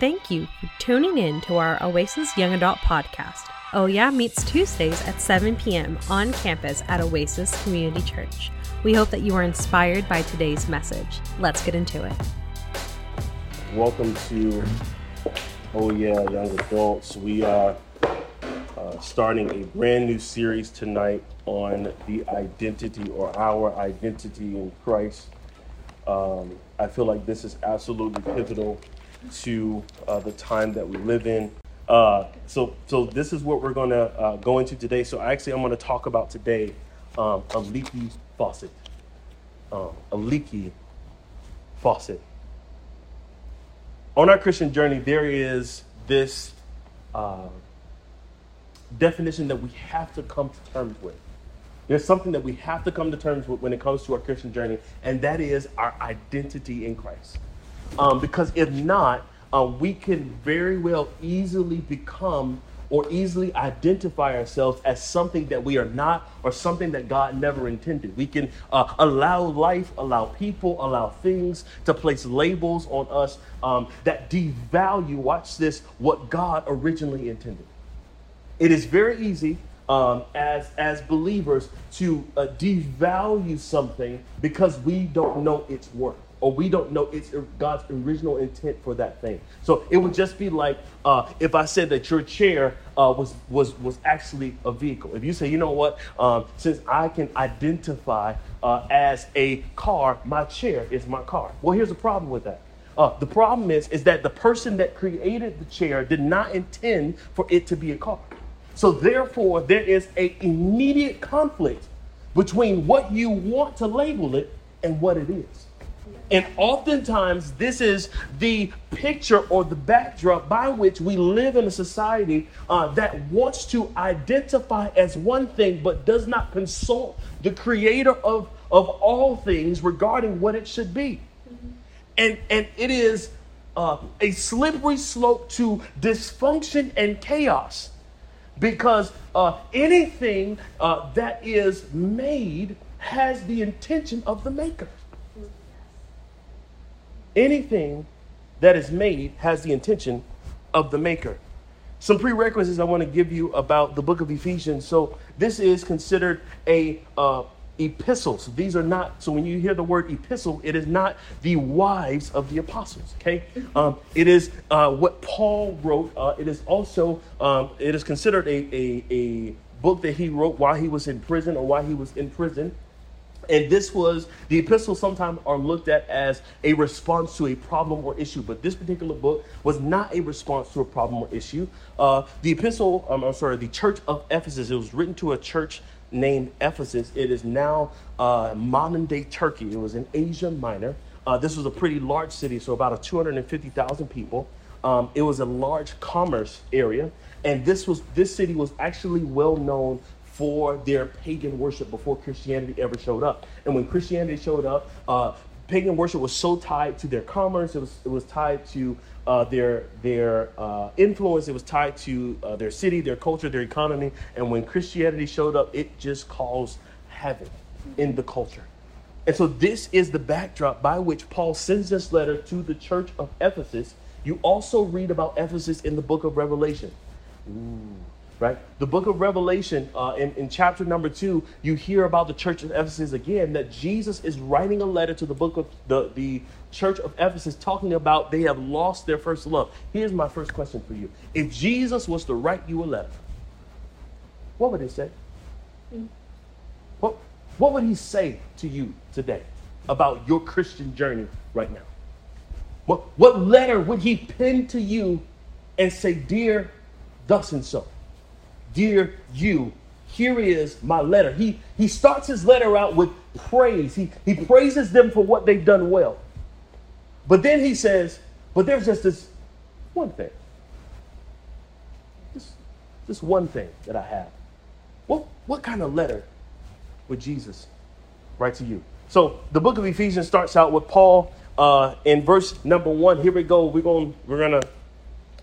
Thank you for tuning in to our Oasis Young Adult podcast. Oh Yeah meets Tuesdays at 7 p.m. on campus at Oasis Community Church. We hope that you are inspired by today's message. Let's get into it. Welcome to Oh Yeah Young Adults. We are uh, starting a brand new series tonight on the identity or our identity in Christ. Um, I feel like this is absolutely pivotal to uh, the time that we live in. Uh, so, so this is what we're going to uh, go into today. So, actually, I'm going to talk about today um, a leaky faucet. Um, a leaky faucet. On our Christian journey, there is this uh, definition that we have to come to terms with. There's something that we have to come to terms with when it comes to our Christian journey, and that is our identity in Christ. Um, because if not, uh, we can very well easily become or easily identify ourselves as something that we are not or something that God never intended. We can uh, allow life, allow people, allow things to place labels on us um, that devalue, watch this, what God originally intended. It is very easy um, as as believers to uh, devalue something because we don't know its worth or we don't know it's God's original intent for that thing. So it would just be like uh, if I said that your chair uh, was was was actually a vehicle. If you say, you know what, um, since I can identify uh, as a car, my chair is my car. Well, here's the problem with that. Uh, the problem is is that the person that created the chair did not intend for it to be a car. So therefore, there is a immediate conflict between what you want to label it and what it is. And oftentimes, this is the picture or the backdrop by which we live in a society uh, that wants to identify as one thing but does not consult the creator of, of all things regarding what it should be. And, and it is uh, a slippery slope to dysfunction and chaos because uh, anything uh, that is made has the intention of the maker. Anything that is made has the intention of the maker. Some prerequisites I want to give you about the book of Ephesians. So this is considered a uh, epistles. These are not, so when you hear the word epistle, it is not the wives of the apostles, okay? Um, it is uh, what Paul wrote. Uh, it is also, um, it is considered a, a, a book that he wrote while he was in prison or while he was in prison. And this was, the epistles sometimes are looked at as a response to a problem or issue, but this particular book was not a response to a problem or issue. Uh, the epistle, um, I'm sorry, the church of Ephesus, it was written to a church named Ephesus. It is now uh, modern day Turkey. It was in Asia Minor. Uh, this was a pretty large city, so about a 250,000 people. Um, it was a large commerce area, and this was this city was actually well known for their pagan worship before Christianity ever showed up. And when Christianity showed up, uh, pagan worship was so tied to their commerce. It was it was tied to uh, their their uh, influence. It was tied to uh, their city, their culture, their economy. And when Christianity showed up, it just caused havoc in the culture. And so this is the backdrop by which Paul sends this letter to the church of Ephesus. You also read about Ephesus in the book of Revelation. Ooh right? The book of Revelation, uh, in, in chapter number two, you hear about the church of Ephesus again, that Jesus is writing a letter to the book of the, the church of Ephesus talking about they have lost their first love. Here's my first question for you. If Jesus was to write you a letter, what would he say? What, what would he say to you today about your Christian journey right now? What, what letter would he pen to you and say, Dear thus and so? Dear you, here is my letter. He, he starts his letter out with praise. He, he praises them for what they've done well. But then he says, but there's just this one thing. This, this one thing that I have. What, what kind of letter would Jesus write to you? So the book of Ephesians starts out with Paul uh, in verse number one. Here we go. We're going we're gonna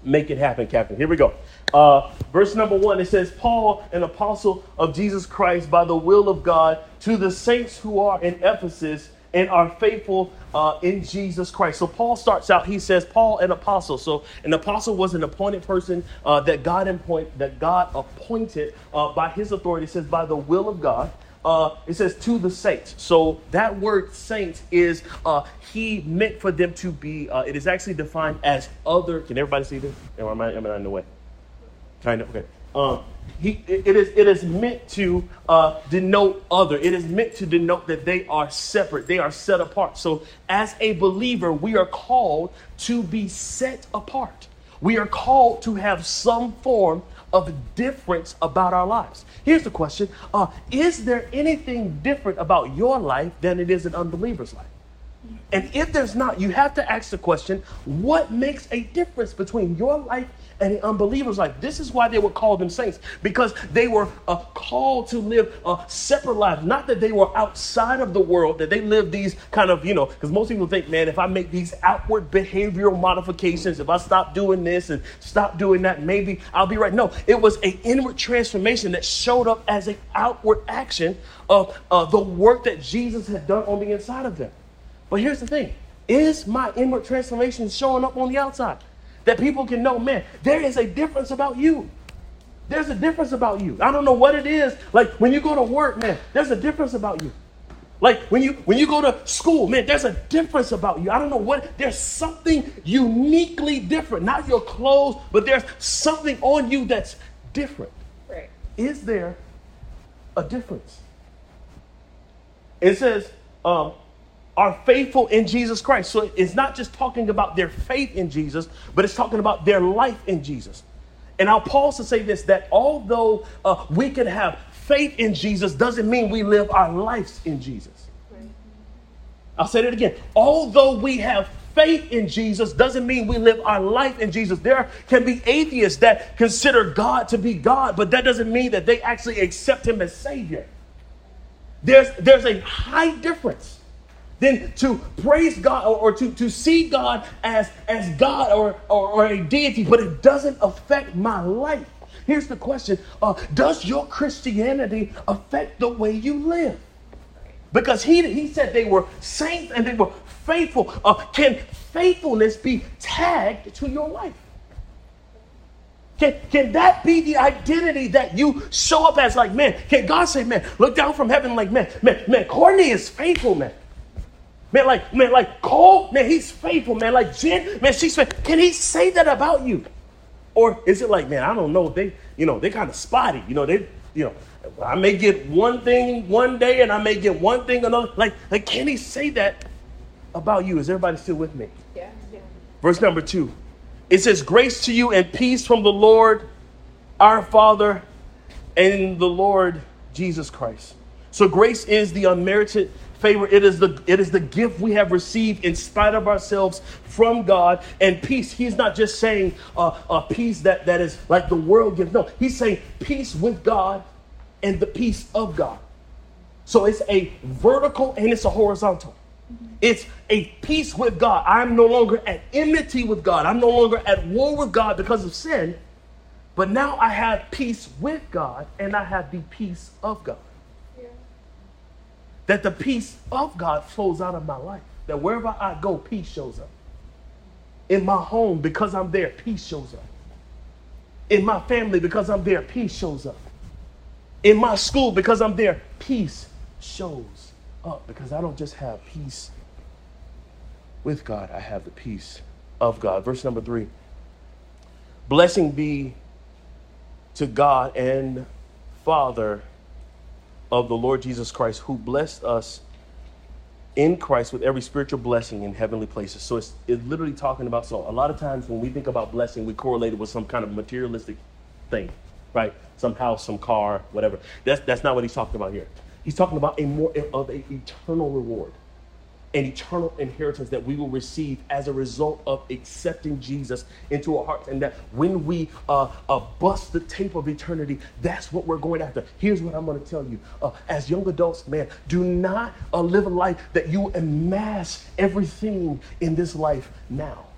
make it happen, Captain. Here we go. Uh, verse number one, it says, Paul, an apostle of Jesus Christ by the will of God, to the saints who are in Ephesus and are faithful uh, in Jesus Christ. So Paul starts out. He says, "Paul, an apostle." So an apostle was an appointed person uh, that God appoint, that God appointed uh, by His authority. It says by the will of God. Uh, it says to the saints. So that word saints is uh, he meant for them to be. Uh, it is actually defined as other. Can everybody see this? Am I, am I in the way? Kind of. Okay. Um, he, it, is, it is meant to uh, denote other. It is meant to denote that they are separate, they are set apart. So, as a believer, we are called to be set apart. We are called to have some form of difference about our lives. Here's the question uh, Is there anything different about your life than it is an unbeliever's life? And if there's not, you have to ask the question what makes a difference between your life and the unbelievers' life? This is why they were called them saints, because they were uh, called to live a separate life. Not that they were outside of the world, that they lived these kind of, you know, because most people think, man, if I make these outward behavioral modifications, if I stop doing this and stop doing that, maybe I'll be right. No, it was an inward transformation that showed up as an outward action of uh, the work that Jesus had done on the inside of them. But here's the thing is my inward transformation showing up on the outside? That people can know, man, there is a difference about you. There's a difference about you. I don't know what it is. Like when you go to work, man, there's a difference about you. Like when you when you go to school, man, there's a difference about you. I don't know what there's something uniquely different. Not your clothes, but there's something on you that's different. Right. Is there a difference? It says, um, are faithful in Jesus Christ. So it's not just talking about their faith in Jesus, but it's talking about their life in Jesus. And I'll pause to say this that although uh, we can have faith in Jesus, doesn't mean we live our lives in Jesus. I'll say it again. Although we have faith in Jesus doesn't mean we live our life in Jesus. There can be atheists that consider God to be God, but that doesn't mean that they actually accept Him as Savior. There's, there's a high difference than to praise God or, or, to, to see God as, as God or, or, or, a deity, but it doesn't affect my life. Here's the question uh, Does your Christianity affect the way you live? Because he, he said they were saints and they were faithful. Uh, can faithfulness be tagged to your life? Can, can that be the identity that you show up as? Like, man, can God say, man, look down from heaven, like, man, man, man, Courtney is faithful, man. Man, like, man, like Cole, man, he's faithful, man. Like Jen, man, she's faithful. Can he say that about you? Or is it like, man, I don't know, they, you know, they kind of spotty. You know, they, you know, I may get one thing one day and I may get one thing another. Like, like, can he say that about you? Is everybody still with me? Yeah, yeah. Verse number two. It says, Grace to you and peace from the Lord our Father and the Lord Jesus Christ. So grace is the unmerited favor. It is the it is the gift we have received in spite of ourselves from God. And peace. He's not just saying uh, a peace that that is like the world gives. No, he's saying peace with God and the peace of God. So it's a vertical and it's a horizontal. It's a peace with God. I'm no longer at enmity with God. I'm no longer at war with God because of sin. But now I have peace with God and I have the peace of God that the peace of God flows out of my life. That wherever I go, peace shows up. In my home, because I'm there, peace shows up. In my family, because I'm there, peace shows up. In my school, because I'm there, peace shows up. Because I don't just have peace with God, I have the peace of God. Verse number three Blessing be to God and Father of the Lord Jesus Christ, who blessed us in Christ with every spiritual blessing in heavenly places. So it's, it's literally talking about, so a lot of times when we think about blessing, we correlate it with some kind of materialistic thing, right? Some house, some car, whatever. That's, that's not what he's talking about here. He's talking about a more of an eternal reward an eternal inheritance that we will receive as a result of accepting Jesus into our hearts. And that when we uh, uh, bust the tape of eternity, that's what we're going after. Here's what I'm going to tell you. Uh, as young adults, man, do not uh, live a life that you amass everything in this life now.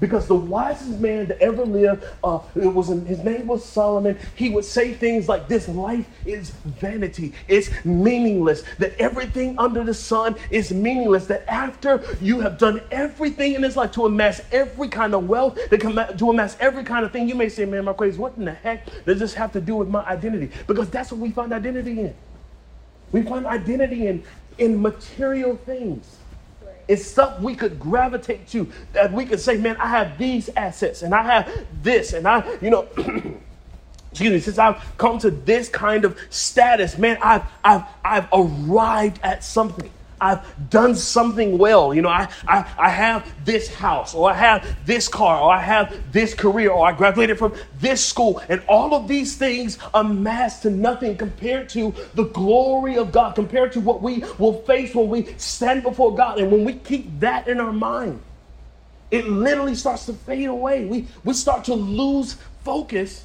Because the wisest man to ever live, uh, it was his name was Solomon. He would say things like, "This life is vanity. It's meaningless. That everything under the sun is meaningless. That after you have done everything in this life to amass every kind of wealth, to amass every kind of thing, you may say, "Man, my crazy, what in the heck does this have to do with my identity?" Because that's what we find identity in. We find identity in in material things. It's stuff we could gravitate to that we could say, man, I have these assets and I have this and I, you know, excuse me, since I've come to this kind of status, man, I've, I've, I've arrived at something. I've done something well. You know, I, I, I have this house, or I have this car, or I have this career, or I graduated from this school. And all of these things amass to nothing compared to the glory of God, compared to what we will face when we stand before God. And when we keep that in our mind, it literally starts to fade away. We, we start to lose focus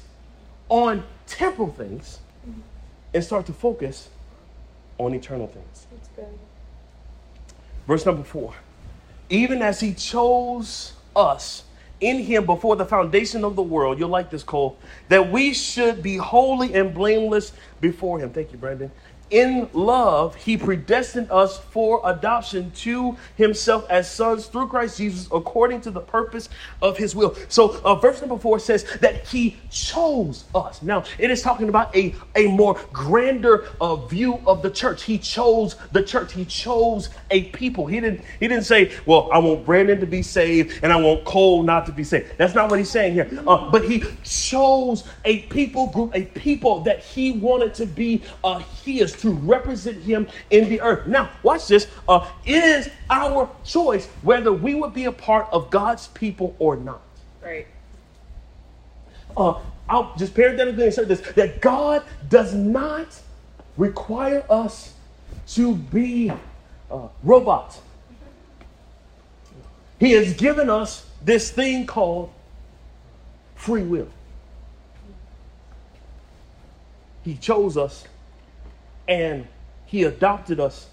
on temporal things and start to focus on eternal things. Verse number four. Even as he chose us in him before the foundation of the world, you'll like this, Cole, that we should be holy and blameless before him. Thank you, Brandon in love, he predestined us for adoption to himself as sons through Christ Jesus according to the purpose of his will. So, uh, verse number four says that he chose us. Now, it is talking about a, a more grander uh, view of the church. He chose the church, he chose a people. He didn't, he didn't say, Well, I want Brandon to be saved and I want Cole not to be saved. That's not what he's saying here. Uh, but he chose a people group, a people that he wanted to be uh, his to represent him in the earth. Now, watch this. Uh, it is our choice whether we would be a part of God's people or not. Right. Uh, I'll just parenthetically insert this that God does not require us to be uh, robots. He has given us this thing called free will. He chose us and he adopted us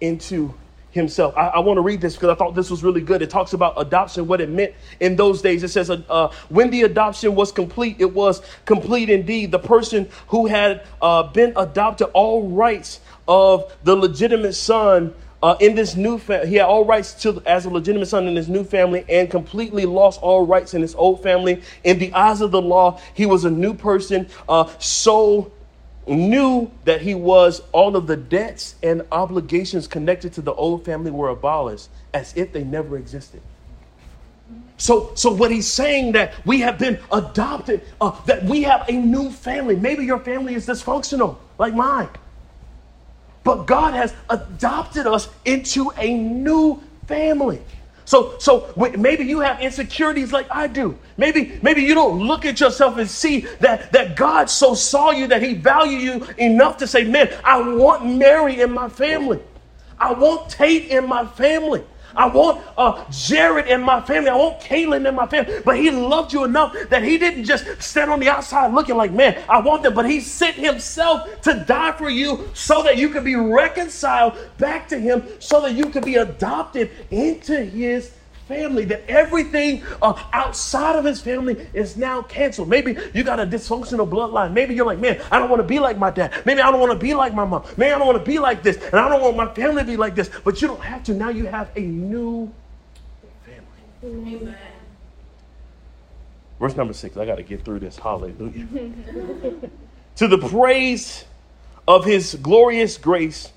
into himself. I, I want to read this because I thought this was really good. It talks about adoption, what it meant in those days. It says, uh, uh, when the adoption was complete, it was complete indeed. The person who had uh, been adopted all rights of the legitimate son uh, in this new family, he had all rights to as a legitimate son in his new family and completely lost all rights in his old family. In the eyes of the law, he was a new person, uh, so knew that he was all of the debts and obligations connected to the old family were abolished as if they never existed. So, so what he's saying that we have been adopted, uh, that we have a new family. Maybe your family is dysfunctional, like mine. But God has adopted us into a new family. So, so maybe you have insecurities like I do. Maybe, maybe you don't look at yourself and see that, that God so saw you that he valued you enough to say, man, I want Mary in my family. I want Tate in my family. I want uh, Jared in my family. I want Kaylin in my family. But he loved you enough that he didn't just stand on the outside looking like, man, I want them. But he sent himself to die for you so that you could be reconciled back to him, so that you could be adopted into his family, that everything uh, outside of his family is now canceled. Maybe you got a dysfunctional bloodline. Maybe you're like, man, I don't want to be like my dad. Maybe I don't want to be like my mom. Maybe I don't want to be like this. And I don't want my family to be like this. But you don't have to. Now you have a new family. Amen. Verse number six. I got to get through this. Hallelujah. to the praise of his glorious grace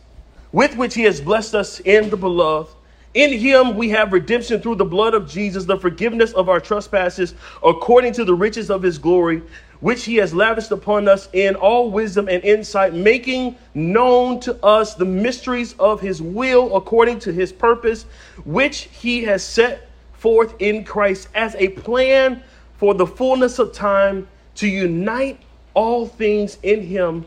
with which he has blessed us in the beloved in him we have redemption through the blood of Jesus, the forgiveness of our trespasses, according to the riches of his glory, which he has lavished upon us in all wisdom and insight, making known to us the mysteries of his will according to his purpose, which he has set forth in Christ as a plan for the fullness of time to unite all things in him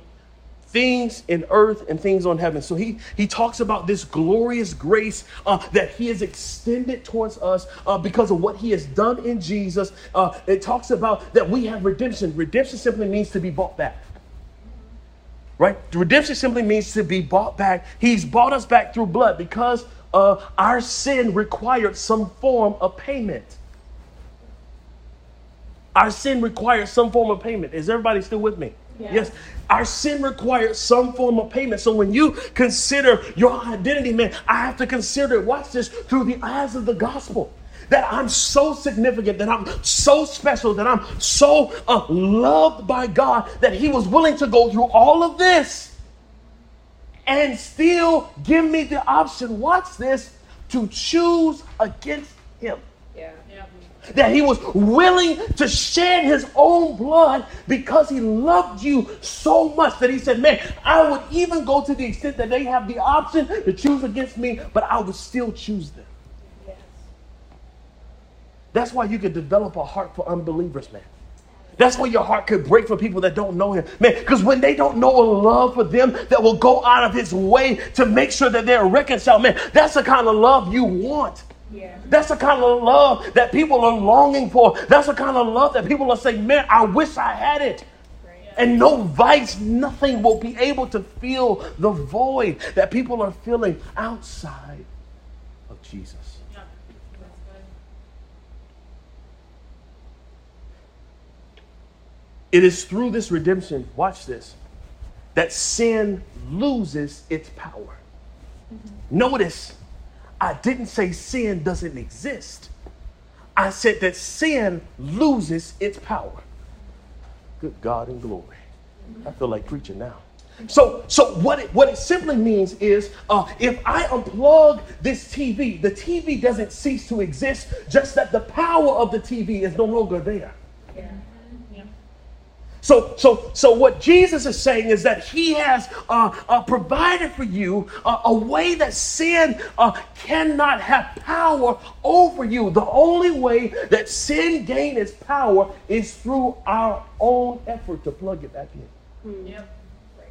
things in earth and things on heaven. So he, he talks about this glorious grace uh, that he has extended towards us uh, because of what he has done in Jesus. Uh, it talks about that we have redemption. Redemption simply means to be bought back. Right? Redemption simply means to be bought back. He's bought us back through blood because uh, our sin required some form of payment. our sin requires some form of payment. Is everybody still with me? Yeah. Yes. Our sin requires some form of payment. So when you consider your identity, man, I have to consider it, watch this, through the eyes of the gospel. That I'm so significant, that I'm so special, that I'm so uh, loved by God, that He was willing to go through all of this and still give me the option, watch this, to choose against Him. That he was willing to shed his own blood because he loved you so much that he said, Man, I would even go to the extent that they have the option to choose against me, but I would still choose them. Yes. That's why you can develop a heart for unbelievers, man. That's why your heart could break for people that don't know him. Man, because when they don't know a love for them that will go out of his way to make sure that they're reconciled, man, that's the kind of love you want. Yeah. That's the kind of love that people are longing for. That's the kind of love that people are saying, man, I wish I had it. Right. And no vice, nothing will be able to fill the void that people are feeling outside of Jesus. It is through this redemption, watch this, that sin loses its power. Mm-hmm. Notice, I didn't say sin doesn't exist. I said that sin loses its power. Good God in glory. I feel like preaching now. So, so what it what it simply means is, uh, if I unplug this TV, the TV doesn't cease to exist. Just that the power of the TV is no longer there. Yeah. Yeah. So, so, so what Jesus is saying is that He has uh, uh, provided for you uh, a way that sin uh, cannot have power over you. The only way that sin gains its power is through our own effort to plug it back in. Yep. Right.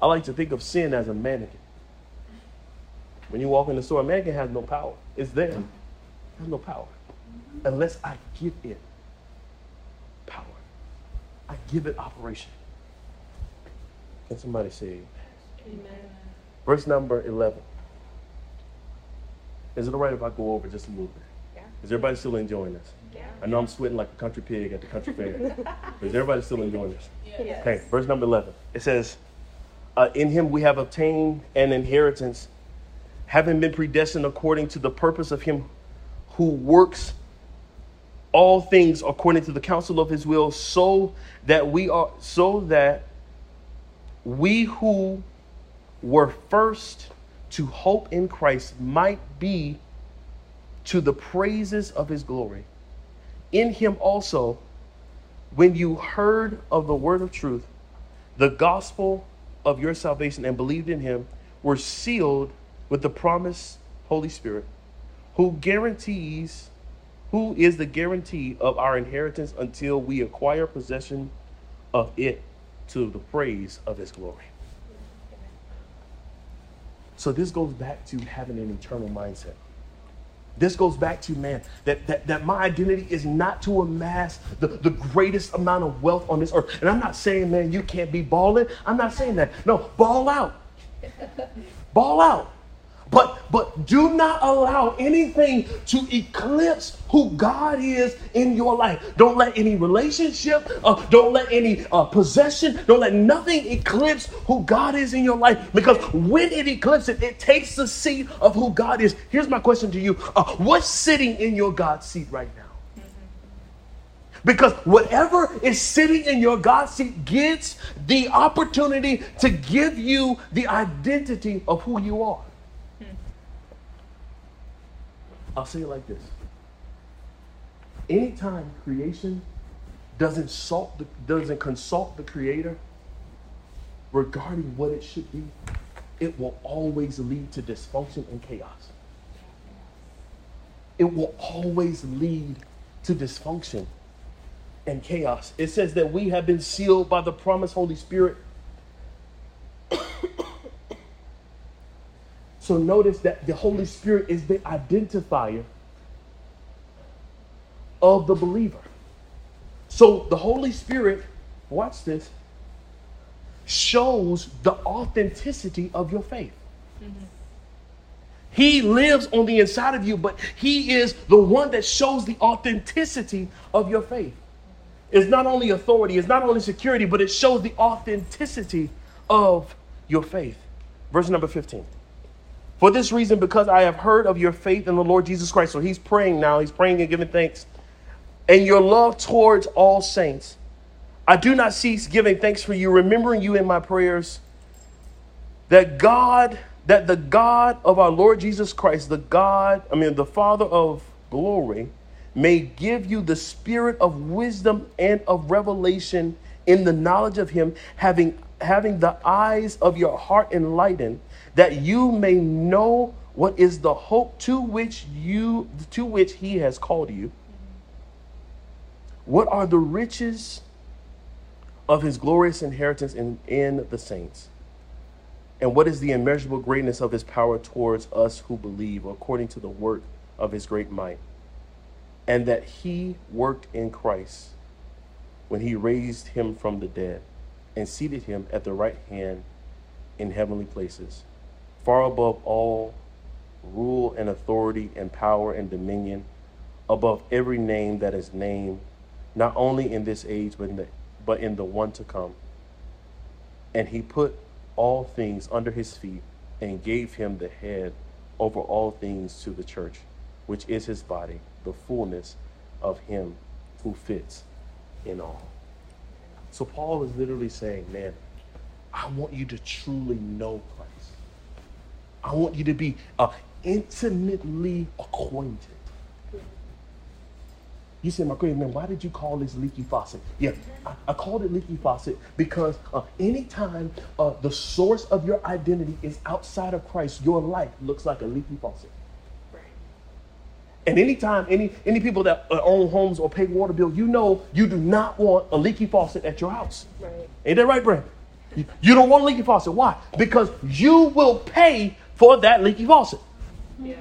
I like to think of sin as a mannequin. When you walk in the store, a mannequin has no power. It's there. It has no power. Unless I give it power. I give it operation. Can somebody say amen? Amen. Verse number 11. Is it all right if I go over just a little bit? Yeah. Is everybody still enjoying this? Yeah. I know I'm sweating like a country pig at the country fair. but is everybody still enjoying this? Yes. Okay, verse number 11. It says, uh, In him we have obtained an inheritance, having been predestined according to the purpose of him who works all things according to the counsel of his will, so that we are, so that we who were first to hope in Christ might be to the praises of his glory. In him also, when you heard of the word of truth, the gospel of your salvation, and believed in him, were sealed with the promised Holy Spirit, who guarantees, who is the guarantee of our inheritance until we acquire possession of it to the praise of his glory. So this goes back to having an eternal mindset. This goes back to, man, that, that, that my identity is not to amass the, the greatest amount of wealth on this earth. And I'm not saying, man, you can't be balling. I'm not saying that. No, ball out. Ball out. But but do not allow anything to eclipse who God is in your life. Don't let any relationship, uh, don't let any uh, possession, don't let nothing eclipse who God is in your life. Because when it eclipses, it it takes the seat of who God is. Here's my question to you: uh, What's sitting in your God seat right now? Because whatever is sitting in your God seat gets the opportunity to give you the identity of who you are. I'll say it like this. Anytime creation doesn't, salt the, doesn't consult the creator regarding what it should be, it will always lead to dysfunction and chaos. It will always lead to dysfunction and chaos. It says that we have been sealed by the promised Holy Spirit. So notice that the Holy Spirit is the identifier of the believer. So the Holy Spirit, watch this, shows the authenticity of your faith. He lives on the inside of you, but He is the one that shows the authenticity of your faith. It's not only authority, it's not only security, but it shows the authenticity of your faith. Verse number 15. For this reason, because I have heard of your faith in the Lord Jesus Christ. So he's praying now, he's praying and giving thanks. And your love towards all saints. I do not cease giving thanks for you, remembering you in my prayers. That God, that the God of our Lord Jesus Christ, the God, I mean, the Father of glory, may give you the spirit of wisdom and of revelation in the knowledge of him, having having the eyes of your heart enlightened that you may know what is the hope to which you to which he has called you. What are the riches of his glorious inheritance in, in the saints? And what is the immeasurable greatness of his power towards us who believe according to the work of his great might? And that he worked in christ when he raised him from the dead and seated him at the right hand in heavenly places far above all rule and authority and power and dominion, above every name that is named, not only in this age, but in the, but in the one to come. And he put all things under his feet and gave him the head over all things to the church, which is his body, the fullness of him who fits in all. So Paul is literally saying, man, I want you to truly know. I want you to be uh, intimately acquainted. You say, McCray, man, why did you call this leaky faucet? Yeah, I, I called it leaky faucet because uh, anytime uh, the source of your identity is outside of Christ, your life looks like a leaky faucet. And anytime any any people that uh, own homes or pay water bill, you know you do not want a leaky faucet at your house. Right. Ain't that right, Brent? You, you don't want a leaky faucet. Why? Because you will pay for that leaky faucet. Yeah.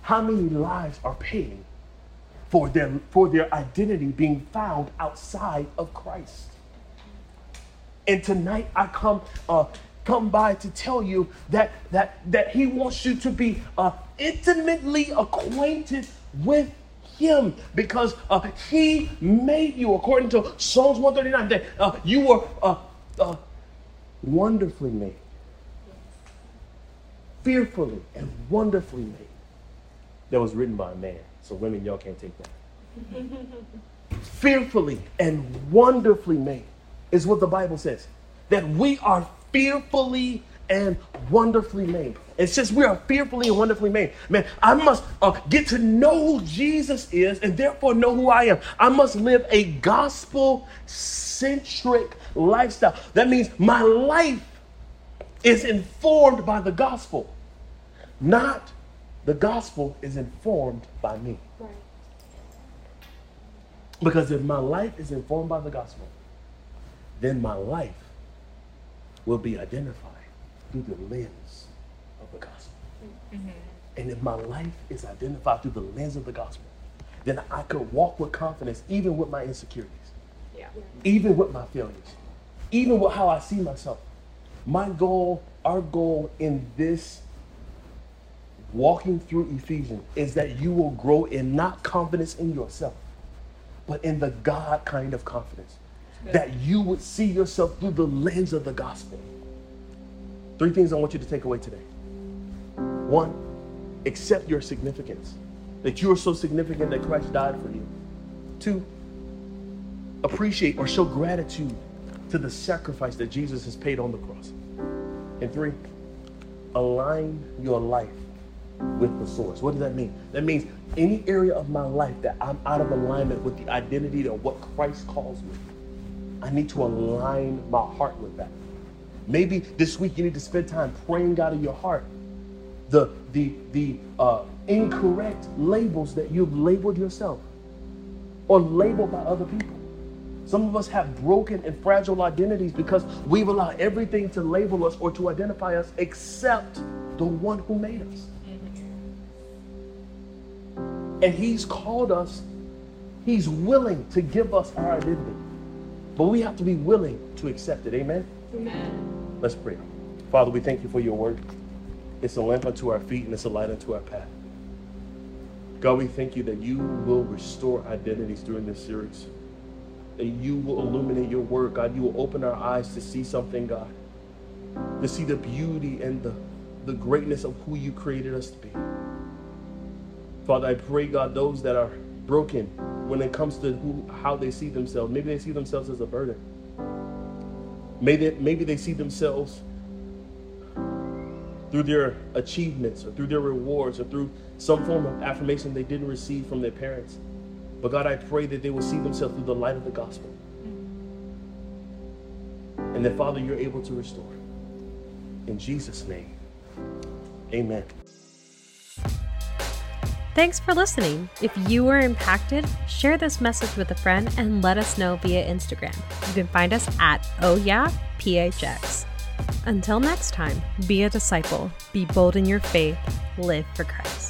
How many lives are paying for their, for their identity being found outside of Christ? And tonight I come uh, come by to tell you that that that He wants you to be uh, intimately acquainted with him because uh, he made you according to psalms 139 that uh, you were uh, uh wonderfully made fearfully and wonderfully made that was written by a man. So, women, y'all can't take that. fearfully and wonderfully made is what the Bible says. That we are fearfully and wonderfully made. And since we are fearfully and wonderfully made, man, I must uh, get to know who Jesus is and therefore know who I am. I must live a gospel centric lifestyle. That means my life is informed by the gospel. Not the gospel is informed by me. Right. Because if my life is informed by the gospel, then my life will be identified through the lens of the gospel. Mm-hmm. And if my life is identified through the lens of the gospel, then I could walk with confidence even with my insecurities, yeah. even with my failures, even with how I see myself. My goal, our goal in this walking through Ephesians is that you will grow in not confidence in yourself, but in the God kind of confidence. That you would see yourself through the lens of the gospel. Three things I want you to take away today. One, accept your significance, that you are so significant that Christ died for you. Two, appreciate or show gratitude to the sacrifice that Jesus has paid on the cross. And three, align your life with the source. What does that mean? That means any area of my life that I'm out of alignment with the identity of what Christ calls me, I need to align my heart with that. Maybe this week you need to spend time praying out of your heart the the the uh, incorrect labels that you've labeled yourself or labeled by other people. Some of us have broken and fragile identities because we've allowed everything to label us or to identify us except the one who made us. And He's called us, He's willing to give us our identity. But we have to be willing to accept it. Amen? Amen. Let's pray. Father, we thank you for your word. It's a lamp unto our feet and it's a light unto our path. God, we thank you that you will restore identities during this series. That you will illuminate your word, God. You will open our eyes to see something, God. To see the beauty and the, the greatness of who you created us to be. Father, I pray, God, those that are broken when it comes to who, how they see themselves. Maybe they see themselves as a burden. Maybe maybe they see themselves through their achievements or through their rewards or through some form of affirmation they didn't receive from their parents. But God, I pray that they will see themselves through the light of the gospel. And that, Father, you're able to restore. In Jesus' name, amen. Thanks for listening. If you were impacted, share this message with a friend and let us know via Instagram. You can find us at Oh Yeah PHX. Until next time, be a disciple, be bold in your faith, live for Christ.